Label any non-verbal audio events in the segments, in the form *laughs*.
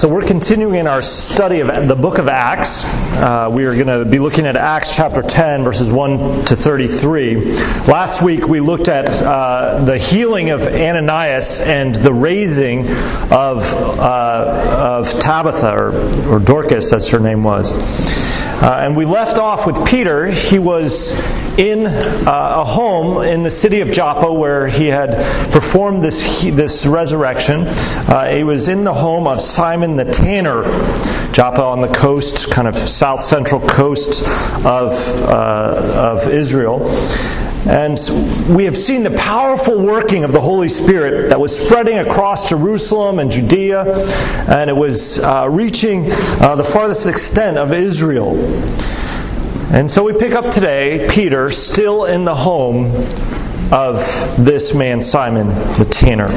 So, we're continuing in our study of the book of Acts. Uh, we are going to be looking at Acts chapter 10, verses 1 to 33. Last week, we looked at uh, the healing of Ananias and the raising of, uh, of Tabitha, or, or Dorcas, as her name was. Uh, and we left off with Peter. He was in uh, a home in the city of Joppa where he had performed this, this resurrection. Uh, he was in the home of Simon the tanner, Joppa on the coast, kind of south central coast of, uh, of Israel. And we have seen the powerful working of the Holy Spirit that was spreading across Jerusalem and Judea, and it was uh, reaching uh, the farthest extent of Israel. And so we pick up today Peter still in the home of this man, Simon the tanner.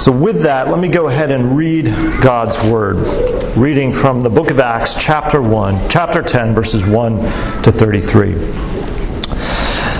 So, with that, let me go ahead and read God's Word. Reading from the book of Acts, chapter 1, chapter 10, verses 1 to 33.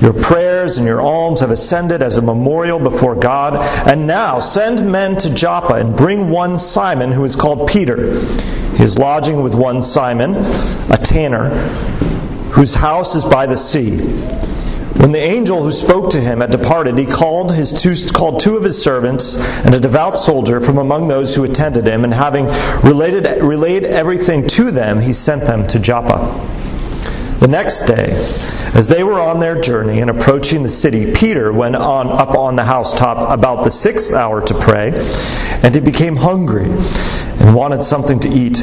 Your prayers and your alms have ascended as a memorial before God. And now send men to Joppa and bring one Simon who is called Peter. He is lodging with one Simon, a tanner, whose house is by the sea. When the angel who spoke to him had departed, he called, his two, called two of his servants and a devout soldier from among those who attended him, and having related, relayed everything to them, he sent them to Joppa. The next day, as they were on their journey and approaching the city, Peter went on up on the housetop about the sixth hour to pray, and he became hungry and wanted something to eat.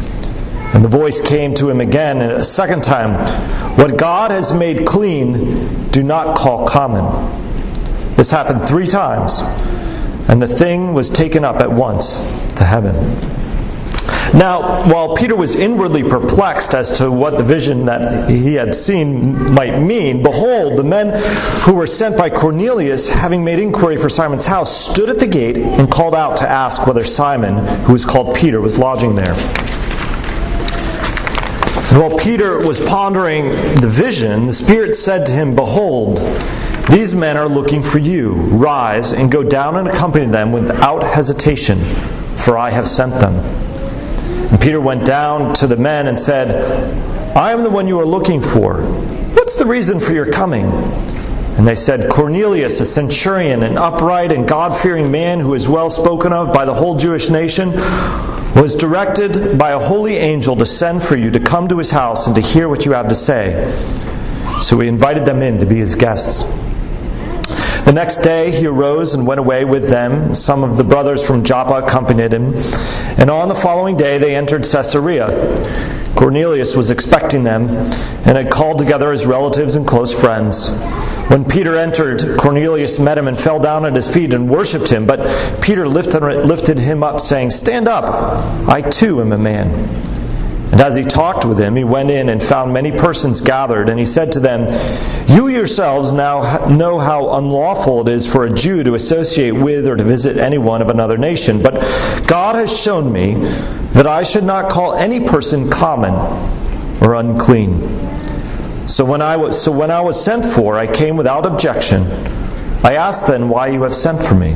And the voice came to him again a second time What God has made clean, do not call common. This happened three times, and the thing was taken up at once to heaven. Now, while Peter was inwardly perplexed as to what the vision that he had seen might mean, behold, the men who were sent by Cornelius, having made inquiry for Simon's house, stood at the gate and called out to ask whether Simon, who was called Peter, was lodging there. While Peter was pondering the vision, the Spirit said to him, Behold, these men are looking for you. Rise and go down and accompany them without hesitation, for I have sent them. And Peter went down to the men and said, I am the one you are looking for. What's the reason for your coming? And they said, Cornelius, a centurion, an upright and God fearing man who is well spoken of by the whole Jewish nation, was directed by a holy angel to send for you to come to his house and to hear what you have to say. So he invited them in to be his guests. The next day he arose and went away with them. Some of the brothers from Joppa accompanied him. And on the following day they entered Caesarea. Cornelius was expecting them and had called together his relatives and close friends. When Peter entered, Cornelius met him and fell down at his feet and worshipped him. But Peter lifted, him up, saying, Stand up, I too am a man. And as he talked with him, he went in and found many persons gathered, and he said to them, You yourselves now know how unlawful it is for a Jew to associate with or to visit anyone of another nation. But God has shown me that I should not call any person common or unclean. So when I was so when I was sent for, I came without objection. I asked then why you have sent for me.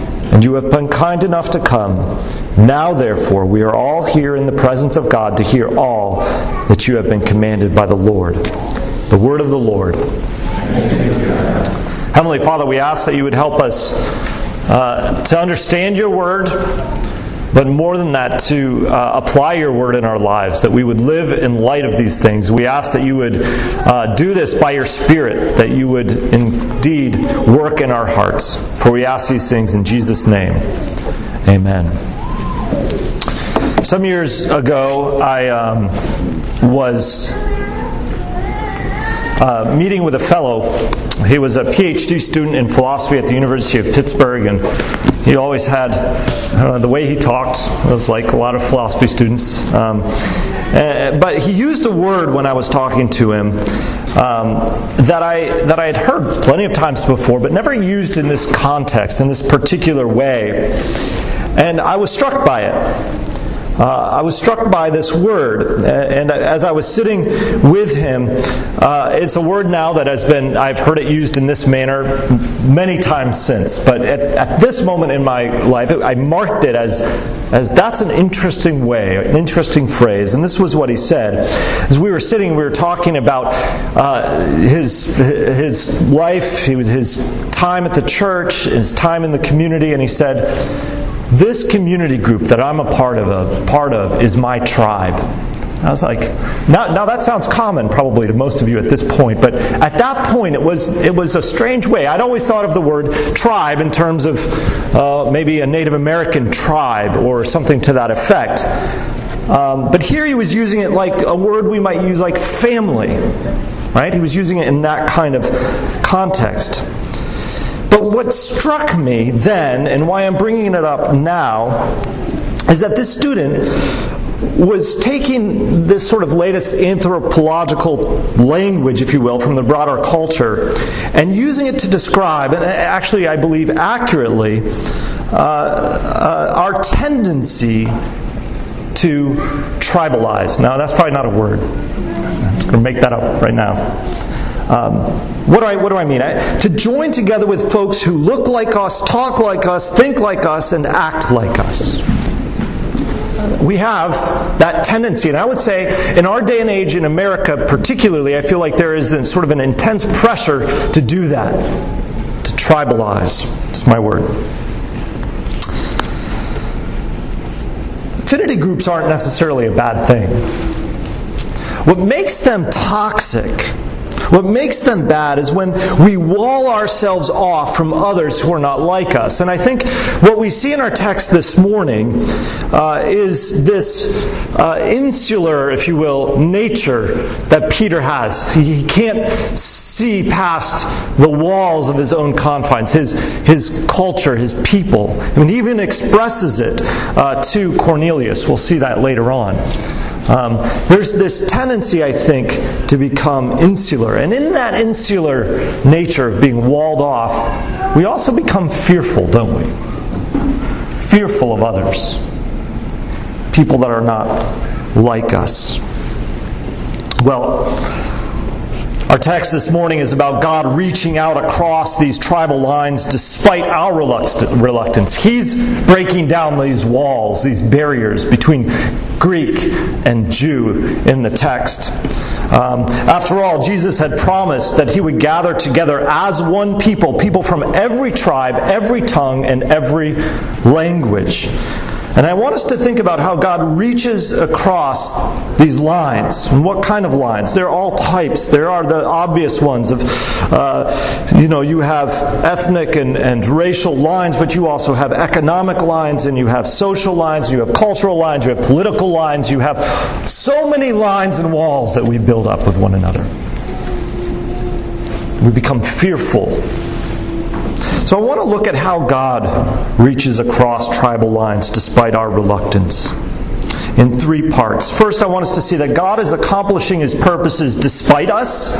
and you have been kind enough to come. Now, therefore, we are all here in the presence of God to hear all that you have been commanded by the Lord. The word of the Lord. Heavenly Father, we ask that you would help us uh, to understand your word, but more than that, to uh, apply your word in our lives, that we would live in light of these things. We ask that you would uh, do this by your Spirit, that you would indeed work in our hearts. For we ask these things in Jesus' name. Amen. Some years ago, I um, was uh, meeting with a fellow. He was a PhD student in philosophy at the University of Pittsburgh, and he always had uh, the way he talked was like a lot of philosophy students. Um, uh, but he used a word when I was talking to him um, that I that I had heard plenty of times before, but never used in this context, in this particular way. And I was struck by it. Uh, I was struck by this word, and as I was sitting with him, uh, it's a word now that has been, I've heard it used in this manner many times since, but at, at this moment in my life, I marked it as, as that's an interesting way, an interesting phrase, and this was what he said. As we were sitting, we were talking about uh, his, his life, his time at the church, his time in the community, and he said, this community group that I'm a part of, a part of is my tribe. I was like, now, now that sounds common probably to most of you at this point, but at that point it was, it was a strange way. I'd always thought of the word tribe in terms of uh, maybe a Native American tribe or something to that effect. Um, but here he was using it like a word we might use like family, right? He was using it in that kind of context. But what struck me then, and why I'm bringing it up now, is that this student was taking this sort of latest anthropological language, if you will, from the broader culture, and using it to describe, and actually, I believe accurately, uh, uh, our tendency to tribalize. Now, that's probably not a word. I'm just going to make that up right now. Um, what, do I, what do I mean? I, to join together with folks who look like us, talk like us, think like us, and act like us. We have that tendency, and I would say in our day and age in America, particularly, I feel like there is sort of an intense pressure to do that, to tribalize. It's my word. Affinity groups aren't necessarily a bad thing. What makes them toxic what makes them bad is when we wall ourselves off from others who are not like us. And I think what we see in our text this morning uh, is this uh, insular, if you will, nature that Peter has. He, can't see past the walls of his own confines, his, his culture, his people. I mean, he even expresses it uh, to Cornelius. We'll see that later on. Um, there's this tendency, I think, to become insular. And in that insular nature of being walled off, we also become fearful, don't we? Fearful of others. People that are not like us. Well, our text this morning is about God reaching out across these tribal lines despite our reluctance. He's breaking down these walls, these barriers between Greek and Jew in the text. Um, after all, Jesus had promised that he would gather together as one people, people from every tribe, every tongue, and every language. And I want us to think about how God reaches across these lines. And what kind of lines? There are all types. There are the obvious ones of, uh, you know, you have ethnic and, and racial lines, but you also have economic lines, and you have social lines, you have cultural lines, you have political lines, you have so many lines and walls that we build up with one another. We become fearful so I want to look at how God reaches across tribal lines despite our reluctance in three parts. First, I want us to see that God is accomplishing his purposes despite us.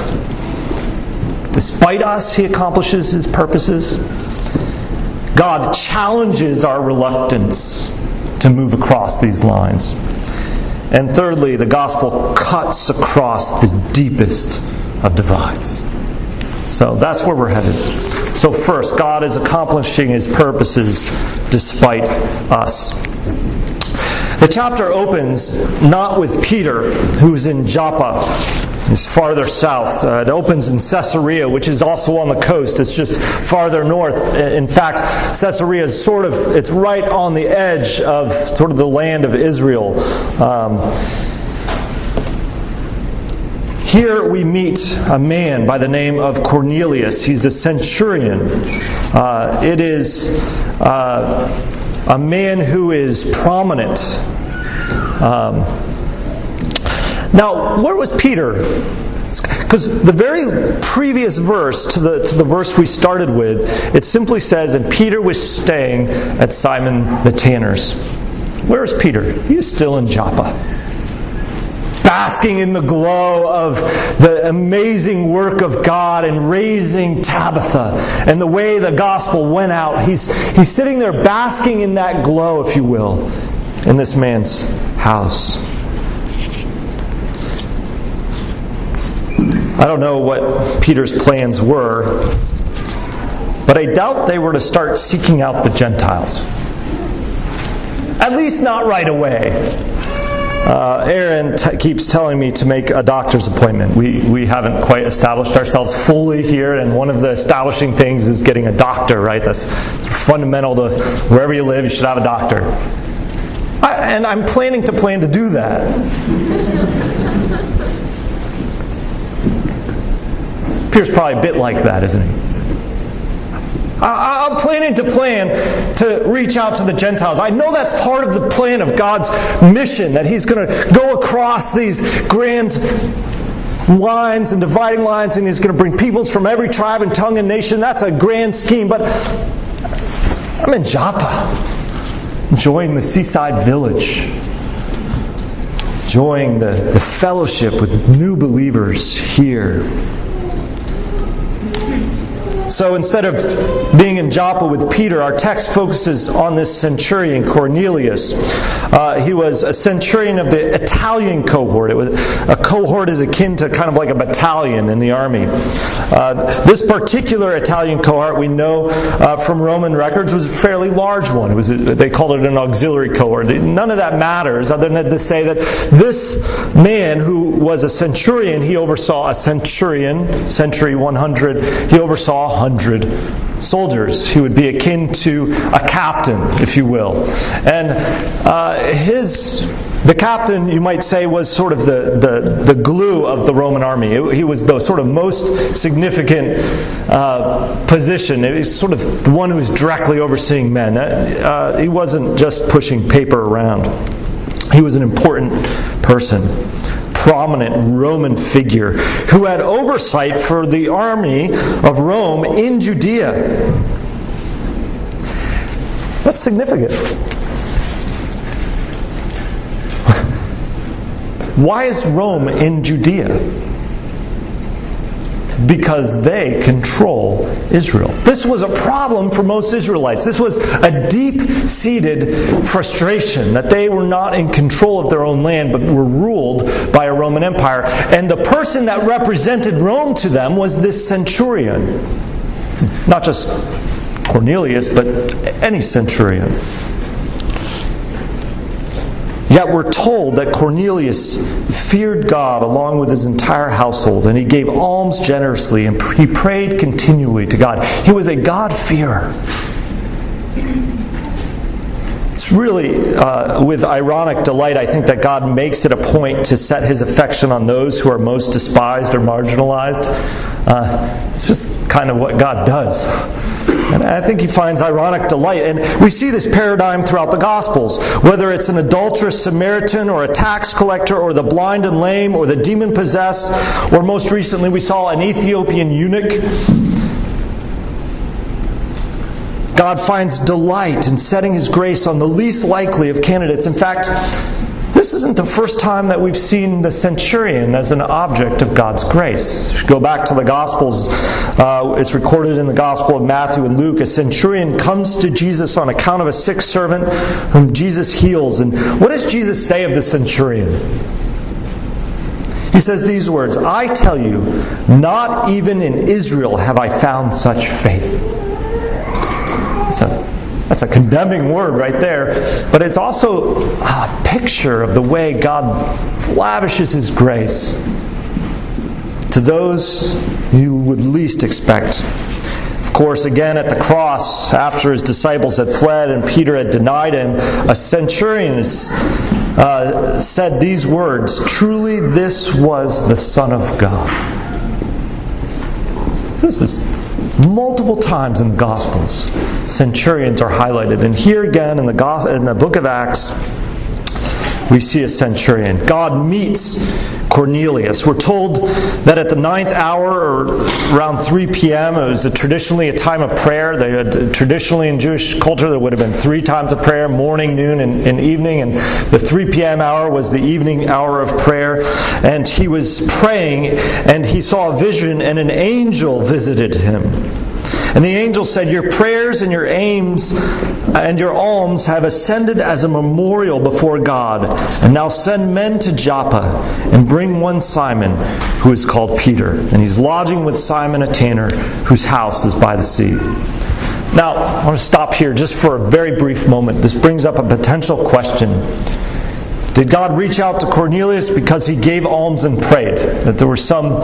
Despite us, he accomplishes his purposes. God challenges our reluctance to move across these lines. And thirdly, the gospel cuts across the deepest of divides. So that's where we're headed. So, first, God is accomplishing his purposes despite us. The chapter opens not with Peter, who's in Joppa. It's farther south. Uh, it opens in Caesarea, which is also on the coast. It's just farther north. In fact, Caesarea is sort of, it's right on the edge of sort of the land of Israel. Um, here we meet a man by the name of Cornelius. He's a centurion. Uh, it is uh, a man who is prominent. Um, now, where was Peter? Because the very previous verse to the, to the verse we started with, it simply says, And Peter was staying at Simon the tanner's. Where is Peter? He is still in Joppa basking in the glow of the amazing work of God and raising Tabitha and the way the gospel went out. He's, he's sitting there basking in that glow, if you will, in this man's house. I don't know what Peter's plans were, but I doubt they were to start seeking out the Gentiles. At least not right away. Uh, Aaron t- keeps telling me to make a doctor's appointment. We, we haven't quite established ourselves fully here, and one of the establishing things is getting a doctor, right? That's fundamental to wherever you live, you should have a doctor. I, and I'm planning to plan to do that. Peter's probably a bit like that, isn't he? I'm planning to plan to reach out to the Gentiles. I know that's part of the plan of God's mission, that He's going to go across these grand lines and dividing lines, and He's going to bring peoples from every tribe and tongue and nation. That's a grand scheme. But I'm in Joppa, enjoying the seaside village, enjoying the, the fellowship with new believers here. So instead of being in Joppa with Peter, our text focuses on this centurion, Cornelius. Uh, he was a centurion of the Italian cohort. It was, a cohort is akin to kind of like a battalion in the army. Uh, this particular Italian cohort, we know uh, from Roman records, was a fairly large one. It was a, they called it an auxiliary cohort. None of that matters other than to say that this man who was a centurion, he oversaw a centurion, century 100, he oversaw 100 soldiers. He would be akin to a captain, if you will. And uh, his the captain, you might say, was sort of the, the, the glue of the Roman army. He was the sort of most significant uh, position. He was sort of the one who was directly overseeing men. Uh, he wasn't just pushing paper around, he was an important person prominent Roman figure who had oversight for the army of Rome in Judea. That's significant. Why is Rome in Judea? Because they control Israel. This was a problem for most Israelites. This was a deep seated frustration that they were not in control of their own land, but were ruled by a Roman Empire. And the person that represented Rome to them was this centurion. Not just Cornelius, but any centurion. Yet we're told that Cornelius feared God along with his entire household, and he gave alms generously, and he prayed continually to God. He was a God-fearer. It's really uh, with ironic delight, I think, that God makes it a point to set his affection on those who are most despised or marginalized. Uh, it's just kind of what God does. I think he finds ironic delight. And we see this paradigm throughout the Gospels. Whether it's an adulterous Samaritan or a tax collector or the blind and lame or the demon possessed, or most recently we saw an Ethiopian eunuch. God finds delight in setting his grace on the least likely of candidates. In fact, this isn't the first time that we've seen the centurion as an object of God's grace. Go back to the Gospels, uh, it's recorded in the Gospel of Matthew and Luke. A centurion comes to Jesus on account of a sick servant whom Jesus heals. And what does Jesus say of the centurion? He says these words I tell you, not even in Israel have I found such faith. A, that's a condemning word right there, but it's also a picture of the way God lavishes His grace to those you would least expect. Of course, again at the cross, after his disciples had fled and Peter had denied him, a centurion uh, said these words Truly, this was the Son of God. This is multiple times in the Gospels. Centurions are highlighted. And here again in the, in the book of Acts, we see a centurion. God meets Cornelius. We're told that at the ninth hour, or around 3 p.m., it was a traditionally a time of prayer. They had, traditionally in Jewish culture, there would have been three times of prayer morning, noon, and, and evening. And the 3 p.m. hour was the evening hour of prayer. And he was praying, and he saw a vision, and an angel visited him. And the angel said, Your prayers and your aims and your alms have ascended as a memorial before God. And now send men to Joppa and bring one Simon, who is called Peter. And he's lodging with Simon a tanner, whose house is by the sea. Now, I want to stop here just for a very brief moment. This brings up a potential question. Did God reach out to Cornelius because he gave alms and prayed? That there were some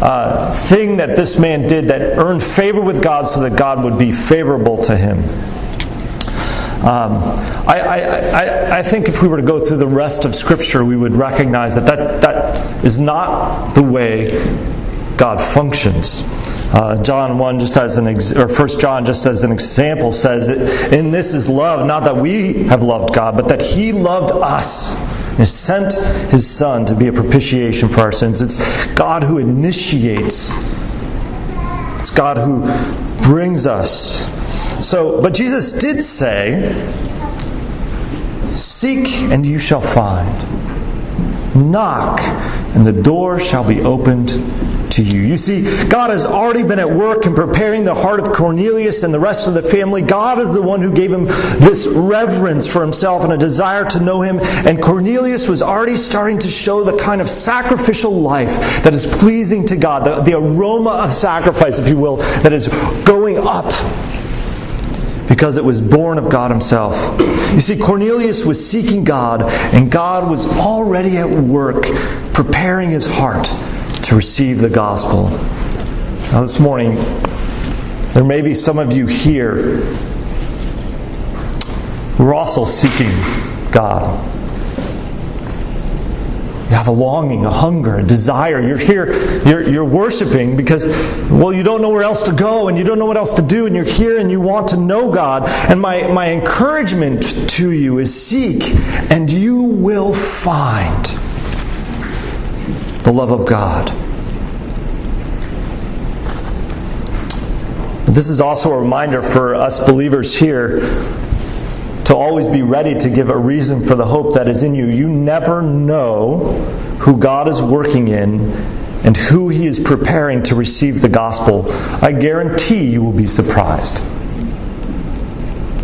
uh, thing that this man did that earned favor with God so that God would be favorable to him. Um, I, I, I, I, think if we were to go through the rest of Scripture, we would recognize that that, that is not the way God functions. Uh, John 1 just as an ex- or 1 John just as an example says that in this is love not that we have loved God but that he loved us and sent his son to be a propitiation for our sins. It's God who initiates, it's God who brings us. So, but Jesus did say, Seek and you shall find. Knock and the door shall be opened to you. You see, God has already been at work in preparing the heart of Cornelius and the rest of the family. God is the one who gave him this reverence for himself and a desire to know him. And Cornelius was already starting to show the kind of sacrificial life that is pleasing to God, the, the aroma of sacrifice, if you will, that is going up because it was born of God Himself. You see, Cornelius was seeking God, and God was already at work preparing his heart to receive the gospel. Now, this morning, there may be some of you here who are also seeking God. You have a longing, a hunger, a desire. You're here, you're, you're worshiping because, well, you don't know where else to go and you don't know what else to do, and you're here and you want to know God. And my, my encouragement to you is seek, and you will find the love of God. This is also a reminder for us believers here to always be ready to give a reason for the hope that is in you. You never know who God is working in and who He is preparing to receive the gospel. I guarantee you will be surprised.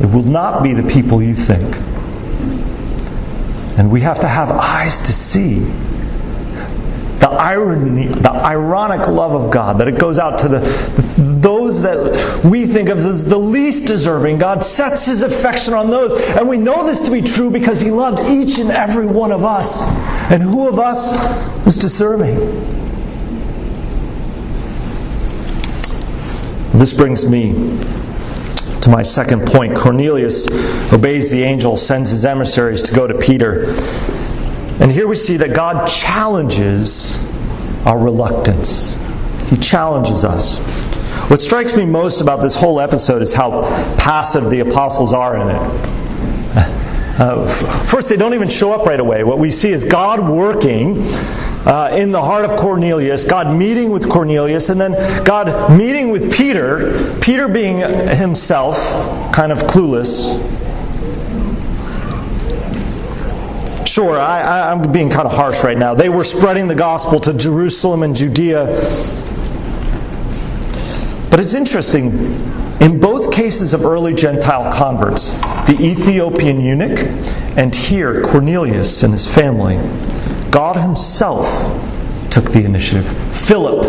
It will not be the people you think. And we have to have eyes to see the irony, the ironic love of God, that it goes out to the, the, those that we think of as the least deserving. God sets his affection on those. And we know this to be true because he loved each and every one of us. And who of us was deserving? This brings me to my second point. Cornelius obeys the angel, sends his emissaries to go to Peter. And here we see that God challenges our reluctance. He challenges us. What strikes me most about this whole episode is how passive the apostles are in it. Uh, first, they don't even show up right away. What we see is God working uh, in the heart of Cornelius, God meeting with Cornelius, and then God meeting with Peter, Peter being himself kind of clueless, Sure, I, am being kind of harsh right now. They were spreading the gospel to Jerusalem and Judea. But it's interesting, in both cases of early Gentile converts, the Ethiopian eunuch and here Cornelius and his family, God Himself took the initiative. Philip,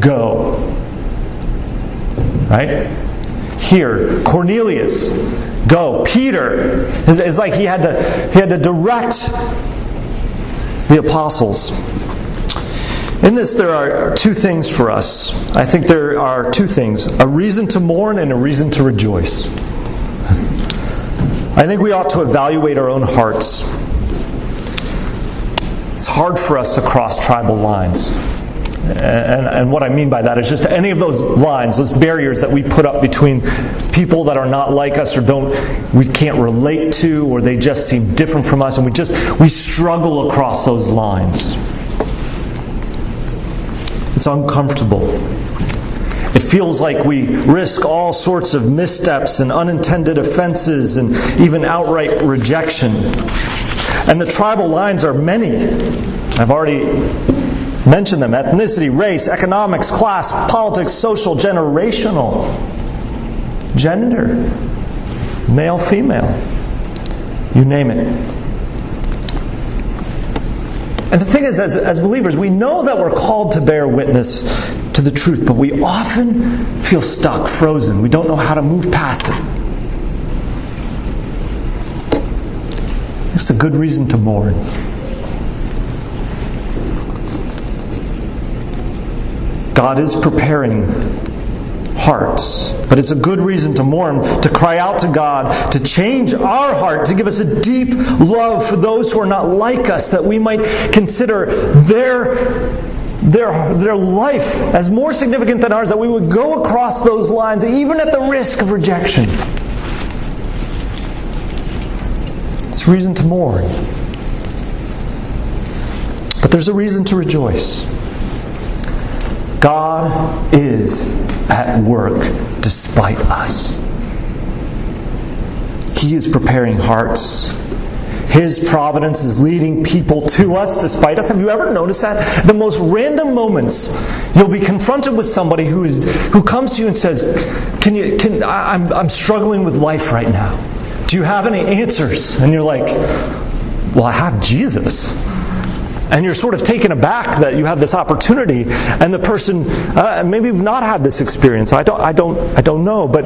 go. Right? Here, Cornelius, go. Peter, it's like he had to, he had to direct the apostles. In this, there are two things for us. I think there are two things a reason to mourn and a reason to rejoice. I think we ought to evaluate our own hearts. It's hard for us to cross tribal lines. And, and, what I mean by that is just any of those lines, those barriers that we put up between people that are not like us or don't we can't relate to or they just seem different from us and we just we struggle across those lines. It's uncomfortable. It feels like we risk all sorts of missteps and unintended offenses and even outright rejection. And the tribal lines are many. I've already mentioned them ethnicity, race, economics, class, politics, social, generational, gender, male, female. You name it. And the thing is, as, as believers, we know that we're called to bear witness to the truth, but we often feel stuck, frozen. We don't know how to move past it. It's a good reason to mourn. God is preparing hearts. But it's a good reason to mourn, to cry out to God, to change our heart, to give us a deep love for those who are not like us, that we might consider their, their, their life as more significant than ours, that we would go across those lines, even at the risk of rejection. It's reason to mourn. But there's a reason to rejoice. God is at work despite us. He is preparing hearts. His providence is leading people to us despite us. Have you ever noticed that? The most random moments, you'll be confronted with somebody who is who comes to you and says, "Can you? Can I, I'm I'm struggling with life right now. Do you have any answers?" And you're like, "Well, I have Jesus." And you're sort of taken aback that you have this opportunity and the person uh, maybe you've not had this experience i don't i don't i don't know but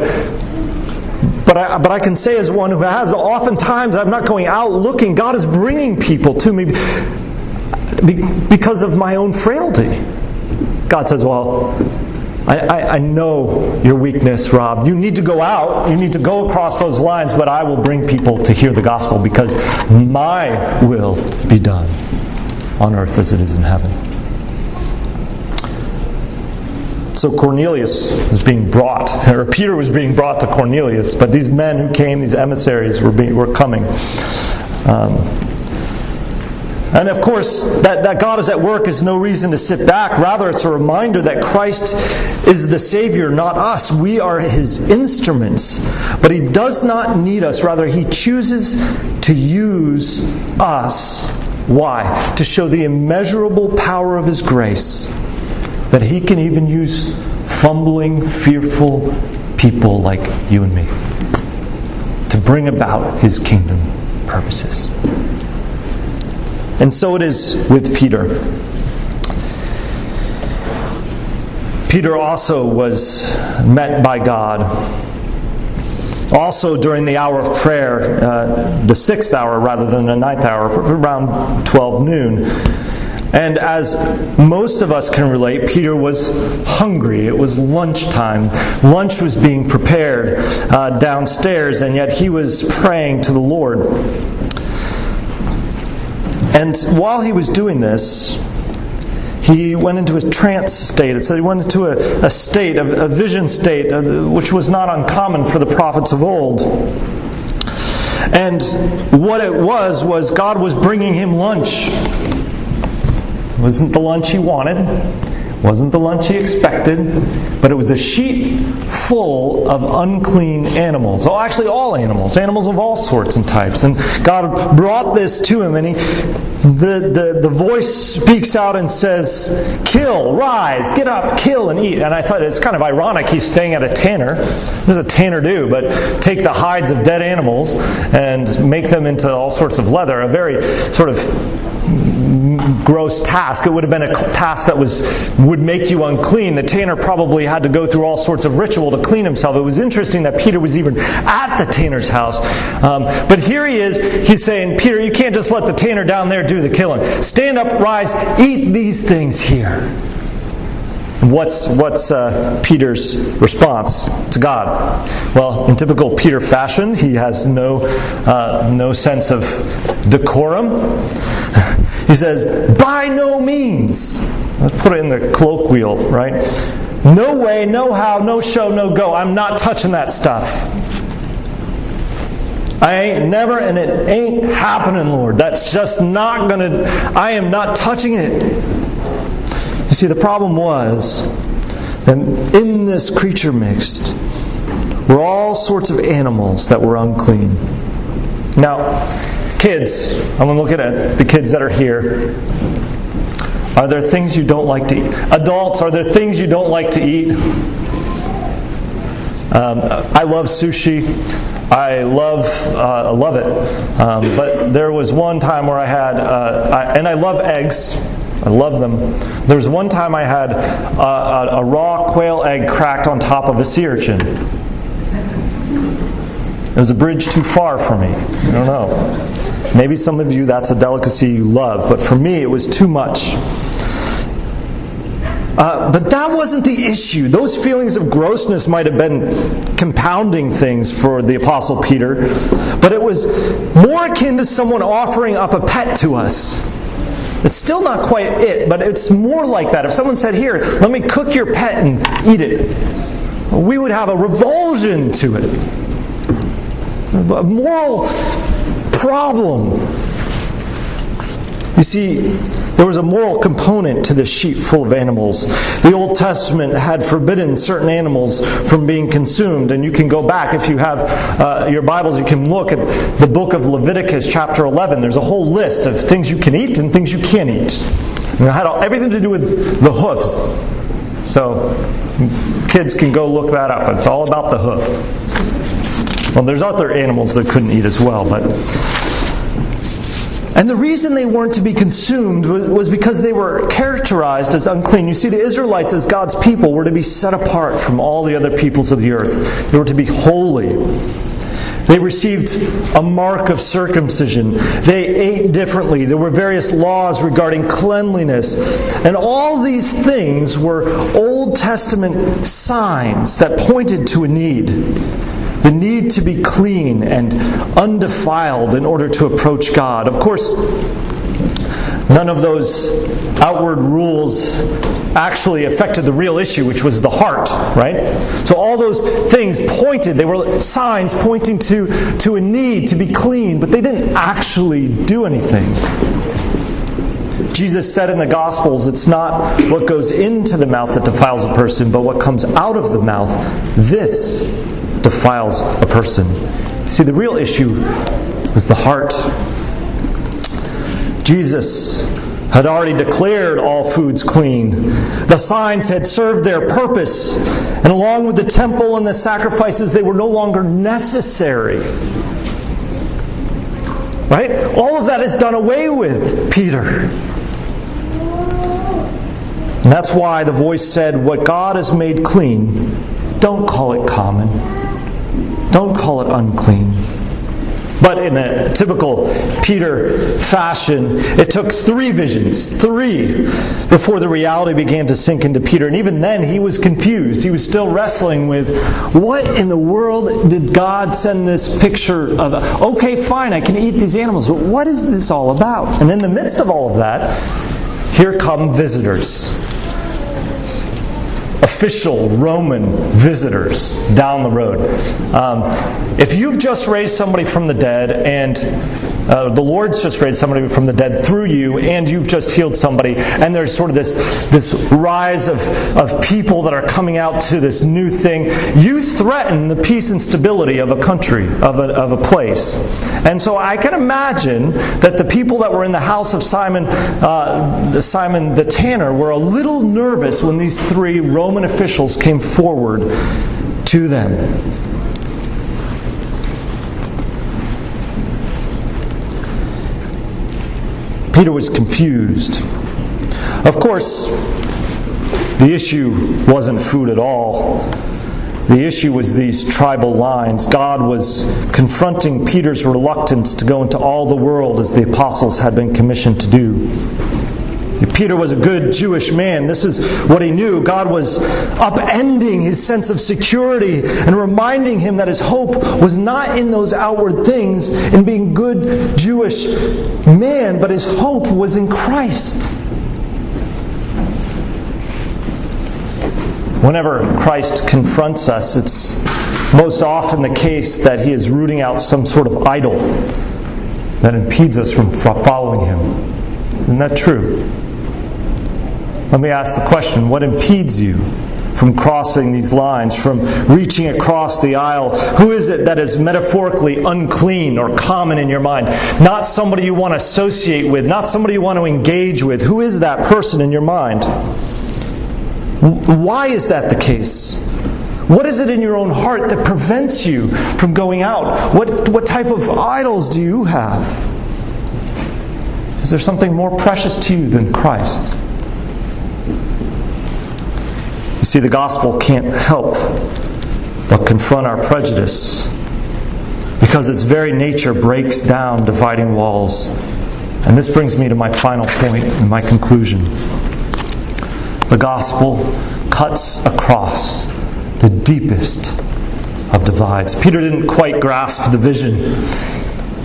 but I, but I can say as one who has oftentimes i'm not going out looking god is bringing people to me because of my own frailty god says well I, I, I, know your weakness, Rob. You need to go out. You need to go across those lines, but I will bring people to hear the gospel because my will be done on earth as it is in heaven. So Cornelius was being brought, or Peter was being brought to Cornelius, but these men who came, these emissaries, were, being, were coming. Um, and of course, that, that God is at work is no reason to sit back. Rather, it's a reminder that Christ is the Savior, not us. We are His instruments. But He does not need us. Rather, He chooses to use us why? To show the immeasurable power of His grace that He can even use fumbling, fearful people like you and me to bring about His kingdom purposes. And so it is with Peter. Peter also was met by God also, during the hour of prayer, uh, the sixth hour rather than the ninth hour, around 12 noon. And as most of us can relate, Peter was hungry. It was lunchtime. Lunch was being prepared uh, downstairs, and yet he was praying to the Lord. And while he was doing this, he went into a trance state. It said he went into a, a state, a, a vision state, uh, which was not uncommon for the prophets of old. And what it was, was God was bringing him lunch. It wasn't the lunch he wanted, wasn't the lunch he expected, but it was a sheet full of unclean animals. Oh, actually, all animals, animals of all sorts and types. And God brought this to him, and he, the, the, the voice speaks out and says, Kill, rise, get up, kill, and eat. And I thought it's kind of ironic he's staying at a tanner. What does a tanner do? But take the hides of dead animals and make them into all sorts of leather. A very sort of gross task. It would have been a task that was would make you unclean. The tanner probably had to go through all sorts of ritual to clean himself. It was interesting that Peter was even at the tanner's house. Um, but here he is. He's saying, Peter, you can't just let the tanner down there do the killing. Stand up, rise, eat these things here. What's, what's uh, Peter's response to God? Well, in typical Peter fashion, he has no, uh, no sense of decorum. *laughs* he says, By no means. Let's put it in the colloquial, right? No way, no how, no show, no go. I'm not touching that stuff. I ain't never, and it ain't happening, Lord. That's just not gonna, I am not touching it. You see, the problem was that in this creature mixed were all sorts of animals that were unclean. Now, kids, I'm going to look at the kids that are here. Are there things you don't like to eat? Adults, are there things you don't like to eat? Um, I love sushi. I love uh, love it. Um, but there was one time where I had, uh, I, and I love eggs. I love them. There was one time I had a, a, a raw quail egg cracked on top of a sea urchin. It was a bridge too far for me. I don't know. Maybe some of you that's a delicacy you love, but for me it was too much. Uh, but that wasn't the issue. Those feelings of grossness might have been compounding things for the Apostle Peter, but it was more akin to someone offering up a pet to us. It's still not quite it, but it's more like that. If someone said, Here, let me cook your pet and eat it, we would have a revulsion to it. A moral problem. You see, there was a moral component to this sheep full of animals. The Old Testament had forbidden certain animals from being consumed, and you can go back if you have uh, your Bibles. You can look at the book of Leviticus, chapter 11. There's a whole list of things you can eat and things you can't eat. And it had everything to do with the hoofs. So, kids can go look that up. It's all about the hoof. Well, there's other animals that couldn't eat as well, but and the reason they weren't to be consumed was because they were characterized as unclean. You see, the Israelites, as God's people, were to be set apart from all the other peoples of the earth, they were to be holy. They received a mark of circumcision. They ate differently. There were various laws regarding cleanliness. And all these things were Old Testament signs that pointed to a need the need to be clean and undefiled in order to approach God. Of course, none of those outward rules actually affected the real issue, which was the heart, right? So all those things pointed, they were signs pointing to, to a need to be clean, but they didn't actually do anything. Jesus said in the Gospels, it's not what goes into the mouth that defiles a person, but what comes out of the mouth. This defiles a person. See, the real issue was the heart. Jesus had already declared all foods clean. The signs had served their purpose, and along with the temple and the sacrifices, they were no longer necessary. Right? All of that is done away with, Peter. And that's why the voice said, What God has made clean, don't call it common. Don't call it unclean. But in a typical Peter fashion, it took three visions, three, before the reality began to sink into Peter. And even then, he was confused. He was still wrestling with what in the world did God send this picture of? Okay, fine, I can eat these animals, but what is this all about? And in the midst of all of that, here come visitors official Roman visitors down the road. Um, if you've just raised somebody from the dead and uh, the Lord's just raised somebody from the dead through you, and you've just healed somebody, and there's sort of this, this rise of, of people that are coming out to this new thing. You threaten the peace and stability of a country, of a, of a place. And so I can imagine that the people that were in the house of Simon, uh, Simon the tanner, were a little nervous when these three Roman officials came forward to them. Peter was confused. Of course, the issue wasn't food at all. The issue was these tribal lines. God was confronting Peter's reluctance to go into all the world as the apostles had been commissioned to do. Peter was a good Jewish man. This is what he knew. God was upending his sense of security and reminding him that his hope was not in those outward things, in being good Jewish man, but his hope was in Christ. Whenever Christ confronts us, it's most often the case that he is rooting out some sort of idol that impedes us from following him. Isn't that true? Let me ask the question what impedes you from crossing these lines, from reaching across the aisle? Who is it that is metaphorically unclean or common in your mind? Not somebody you want to associate with, not somebody you want to engage with. Who is that person in your mind? Why is that the case? What is it in your own heart that prevents you from going out? What, what type of idols do you have? Is there something more precious to you than Christ? You see, the gospel can't help but confront our prejudice because its very nature breaks down dividing walls. And this brings me to my final point and my conclusion. The gospel cuts across the deepest of divides. Peter didn't quite grasp the vision,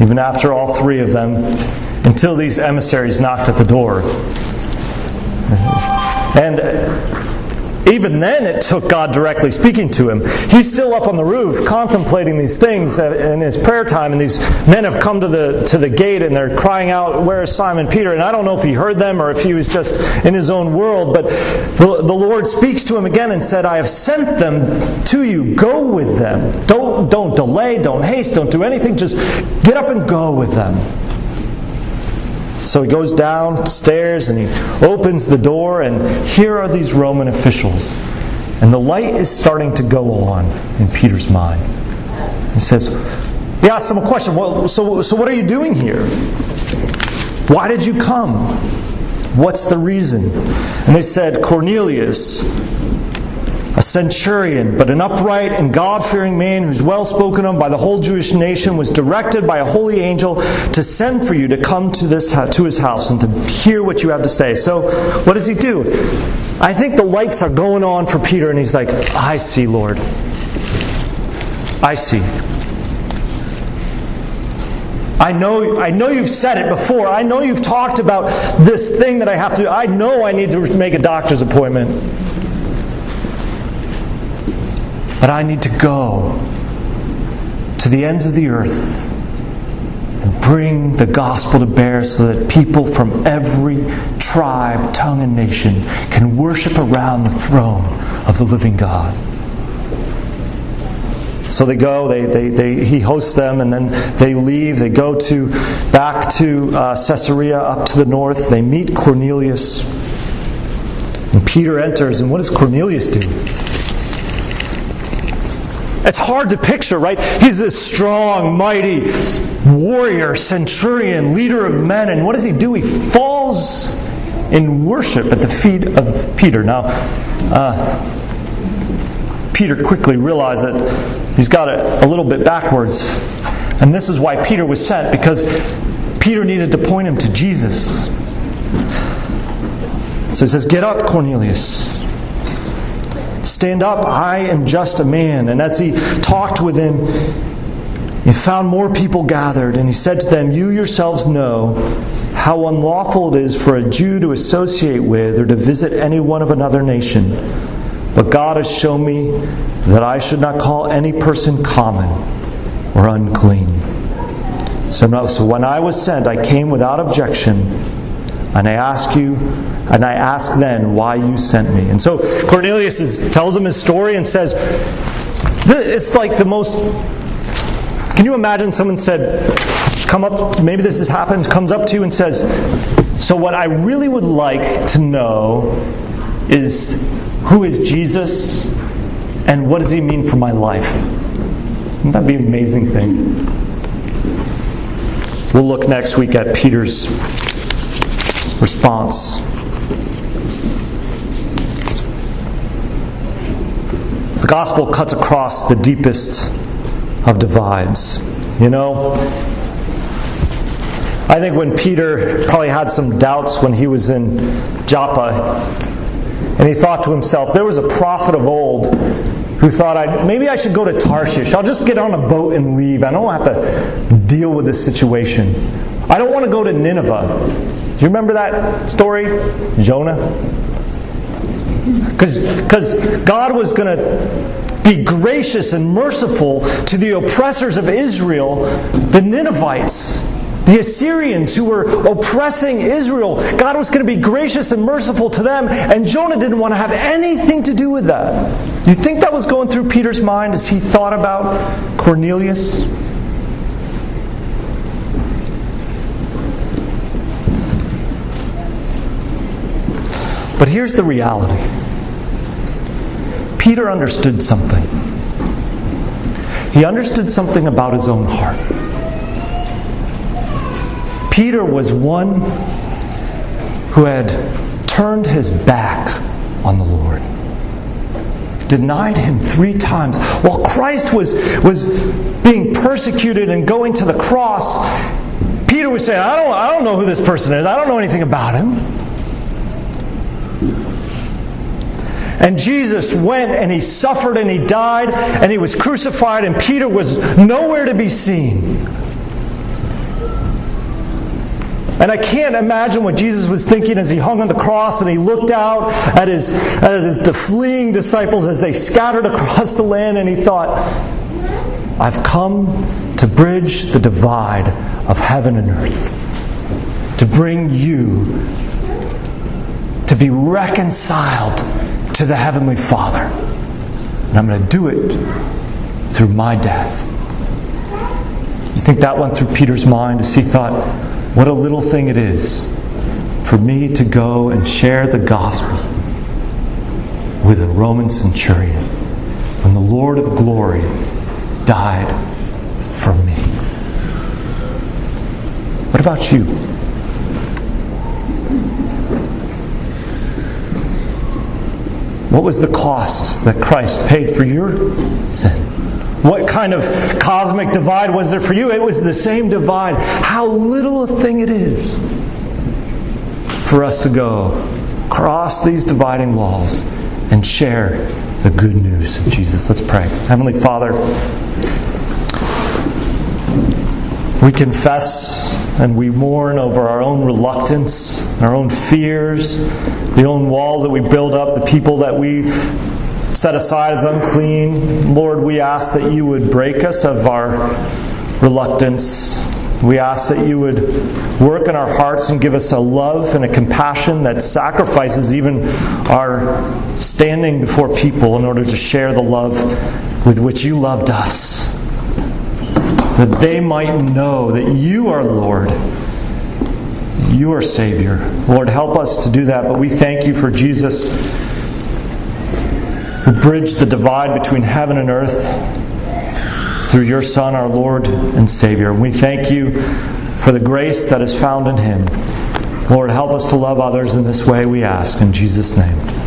even after all three of them, until these emissaries knocked at the door. And even then, it took God directly speaking to him. He's still up on the roof contemplating these things in his prayer time, and these men have come to the, to the gate and they're crying out, Where is Simon Peter? And I don't know if he heard them or if he was just in his own world, but the, the Lord speaks to him again and said, I have sent them to you. Go with them. Don't, don't delay, don't haste, don't do anything. Just get up and go with them. So he goes downstairs and he opens the door, and here are these Roman officials. And the light is starting to go on in Peter's mind. He says, He asks them a question. Well, so, so what are you doing here? Why did you come? What's the reason? And they said, Cornelius a centurion, but an upright and God fearing man who's well spoken of by the whole Jewish nation, was directed by a holy angel to send for you to come to, this, to his house and to hear what you have to say. So, what does he do? I think the lights are going on for Peter, and he's like, I see, Lord. I see. I know, I know you've said it before. I know you've talked about this thing that I have to. I know I need to make a doctor's appointment. But I need to go to the ends of the earth and bring the gospel to bear so that people from every tribe, tongue, and nation can worship around the throne of the living God. So they go, they, they, they, he hosts them, and then they leave. They go to back to uh, Caesarea up to the north. They meet Cornelius. And Peter enters, and what does Cornelius do? It's hard to picture, right? He's this strong, mighty warrior, centurion, leader of men, and what does he do? He falls in worship at the feet of Peter. Now, uh, Peter quickly realized that he's got it a little bit backwards. And this is why Peter was sent, because Peter needed to point him to Jesus. So he says, Get up, Cornelius. Stand up, I am just a man. And as he talked with him, he found more people gathered, and he said to them, You yourselves know how unlawful it is for a Jew to associate with or to visit anyone of another nation. But God has shown me that I should not call any person common or unclean. So when I was sent, I came without objection, and I ask you and I ask then why you sent me. And so Cornelius is, tells him his story and says, It's like the most. Can you imagine someone said, Come up, to, maybe this has happened, comes up to you and says, So what I really would like to know is who is Jesus and what does he mean for my life? Wouldn't that be an amazing thing? We'll look next week at Peter's response. Gospel cuts across the deepest of divides. You know, I think when Peter probably had some doubts when he was in Joppa, and he thought to himself, there was a prophet of old who thought, i maybe I should go to Tarshish. I'll just get on a boat and leave. I don't have to deal with this situation. I don't want to go to Nineveh. Do you remember that story? Jonah? Because God was going to be gracious and merciful to the oppressors of Israel, the Ninevites. The Assyrians who were oppressing Israel, God was going to be gracious and merciful to them, and Jonah didn't want to have anything to do with that. You think that was going through Peter's mind as he thought about Cornelius? But here's the reality Peter understood something. He understood something about his own heart. Peter was one who had turned his back on the Lord, denied him three times. While Christ was, was being persecuted and going to the cross, Peter was saying, I don't, I don't know who this person is, I don't know anything about him. And Jesus went and he suffered and he died and he was crucified, and Peter was nowhere to be seen. And I can't imagine what Jesus was thinking as he hung on the cross and he looked out at his, at his the fleeing disciples as they scattered across the land and he thought, I've come to bridge the divide of heaven and earth, to bring you to be reconciled to the Heavenly Father. And I'm going to do it through my death. You think that went through Peter's mind as he thought, what a little thing it is for me to go and share the gospel with a Roman centurion when the Lord of glory died for me. What about you? What was the cost that Christ paid for your sin? What kind of cosmic divide was there for you? It was the same divide. How little a thing it is for us to go cross these dividing walls and share the good news of Jesus. Let's pray. Heavenly Father, we confess and we mourn over our own reluctance, our own fears, the own walls that we build up, the people that we set aside as unclean. Lord, we ask that you would break us of our reluctance. We ask that you would work in our hearts and give us a love and a compassion that sacrifices even our standing before people in order to share the love with which you loved us that they might know that you are Lord, you are Savior. Lord, help us to do that. But we thank you for Jesus who bridged the divide between heaven and earth through your Son, our Lord and Savior. We thank you for the grace that is found in him. Lord, help us to love others in this way, we ask. In Jesus' name.